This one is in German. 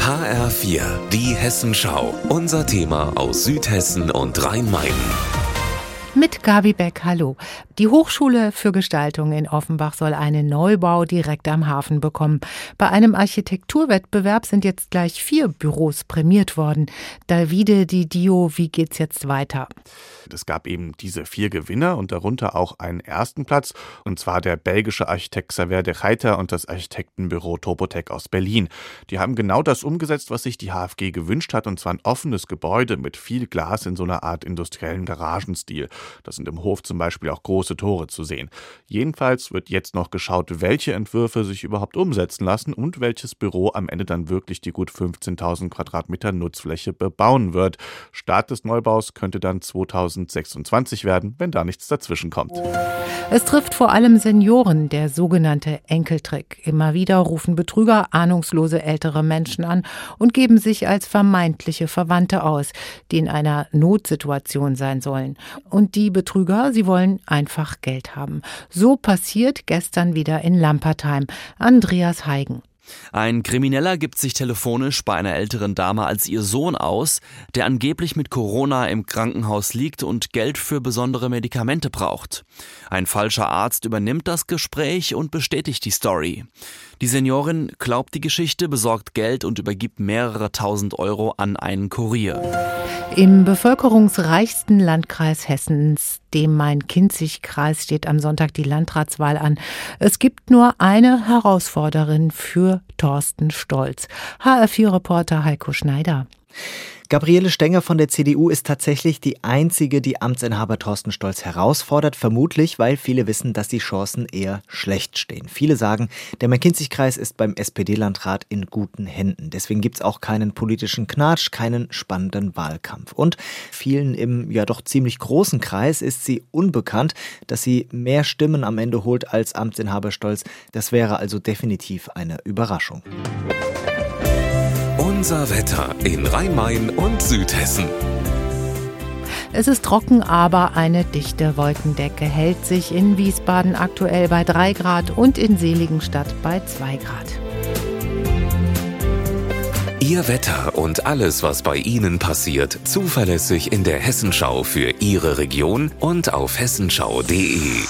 HR4, die Hessenschau. Unser Thema aus Südhessen und Rhein-Main. Mit Gabi Beck, hallo. Die Hochschule für Gestaltung in Offenbach soll einen Neubau direkt am Hafen bekommen. Bei einem Architekturwettbewerb sind jetzt gleich vier Büros prämiert worden. Davide Di Dio, wie geht's jetzt weiter? Es gab eben diese vier Gewinner und darunter auch einen ersten Platz, und zwar der belgische Architekt Xaver de Reiter und das Architektenbüro Topotec aus Berlin. Die haben genau das umgesetzt, was sich die HFG gewünscht hat, und zwar ein offenes Gebäude mit viel Glas in so einer Art industriellen Garagenstil. Da sind im Hof zum Beispiel auch große Tore zu sehen. Jedenfalls wird jetzt noch geschaut, welche Entwürfe sich überhaupt umsetzen lassen und welches Büro am Ende dann wirklich die gut 15.000 Quadratmeter Nutzfläche bebauen wird. Start des Neubaus könnte dann 2026 werden, wenn da nichts dazwischen kommt. Es trifft vor allem Senioren, der sogenannte Enkeltrick. Immer wieder rufen Betrüger ahnungslose ältere Menschen an und geben sich als vermeintliche Verwandte aus, die in einer Notsituation sein sollen. Und die Betrüger, sie wollen einfach Geld haben. So passiert gestern wieder in Lampertheim. Andreas Heigen. Ein Krimineller gibt sich telefonisch bei einer älteren Dame als ihr Sohn aus, der angeblich mit Corona im Krankenhaus liegt und Geld für besondere Medikamente braucht. Ein falscher Arzt übernimmt das Gespräch und bestätigt die Story. Die Seniorin glaubt die Geschichte, besorgt Geld und übergibt mehrere tausend Euro an einen Kurier. Im bevölkerungsreichsten Landkreis Hessens, dem Main-Kinzig-Kreis, steht am Sonntag die Landratswahl an. Es gibt nur eine Herausforderin für Thorsten Stolz. HR4-Reporter Heiko Schneider. Gabriele Stenger von der CDU ist tatsächlich die einzige, die Amtsinhaber Thorsten Stolz herausfordert, vermutlich, weil viele wissen, dass die Chancen eher schlecht stehen. Viele sagen, der McKinsey-Kreis ist beim SPD-Landrat in guten Händen. Deswegen gibt es auch keinen politischen Knatsch, keinen spannenden Wahlkampf. Und vielen im ja doch ziemlich großen Kreis ist sie unbekannt, dass sie mehr Stimmen am Ende holt als Amtsinhaber Stolz. Das wäre also definitiv eine Überraschung. Unser Wetter in Rhein-Main und Südhessen. Es ist trocken, aber eine dichte Wolkendecke hält sich in Wiesbaden aktuell bei 3 Grad und in Seligenstadt bei 2 Grad. Ihr Wetter und alles, was bei Ihnen passiert, zuverlässig in der Hessenschau für Ihre Region und auf hessenschau.de.